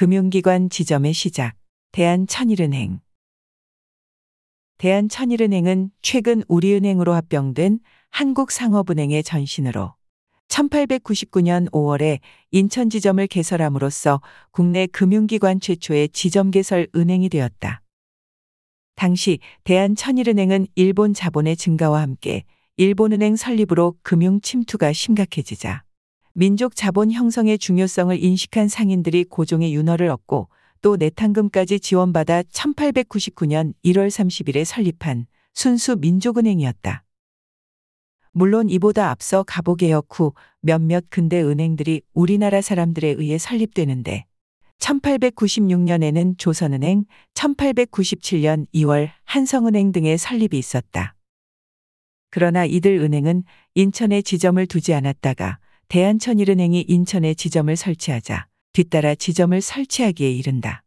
금융기관 지점의 시작. 대한천일은행. 대한천일은행은 최근 우리은행으로 합병된 한국상업은행의 전신으로 1899년 5월에 인천 지점을 개설함으로써 국내 금융기관 최초의 지점 개설 은행이 되었다. 당시 대한천일은행은 일본 자본의 증가와 함께 일본은행 설립으로 금융 침투가 심각해지자 민족 자본 형성의 중요성을 인식한 상인들이 고종의 윤허를 얻고 또 내탕금까지 지원받아 1899년 1월 30일에 설립한 순수 민족은행이었다. 물론 이보다 앞서 갑오개혁 후 몇몇 근대 은행들이 우리나라 사람들에 의해 설립되는데 1896년에는 조선은행, 1897년 2월 한성은행 등의 설립이 있었다. 그러나 이들 은행은 인천에 지점을 두지 않았다가 대한천일은행이 인천에 지점을 설치하자 뒤따라 지점을 설치하기에 이른다.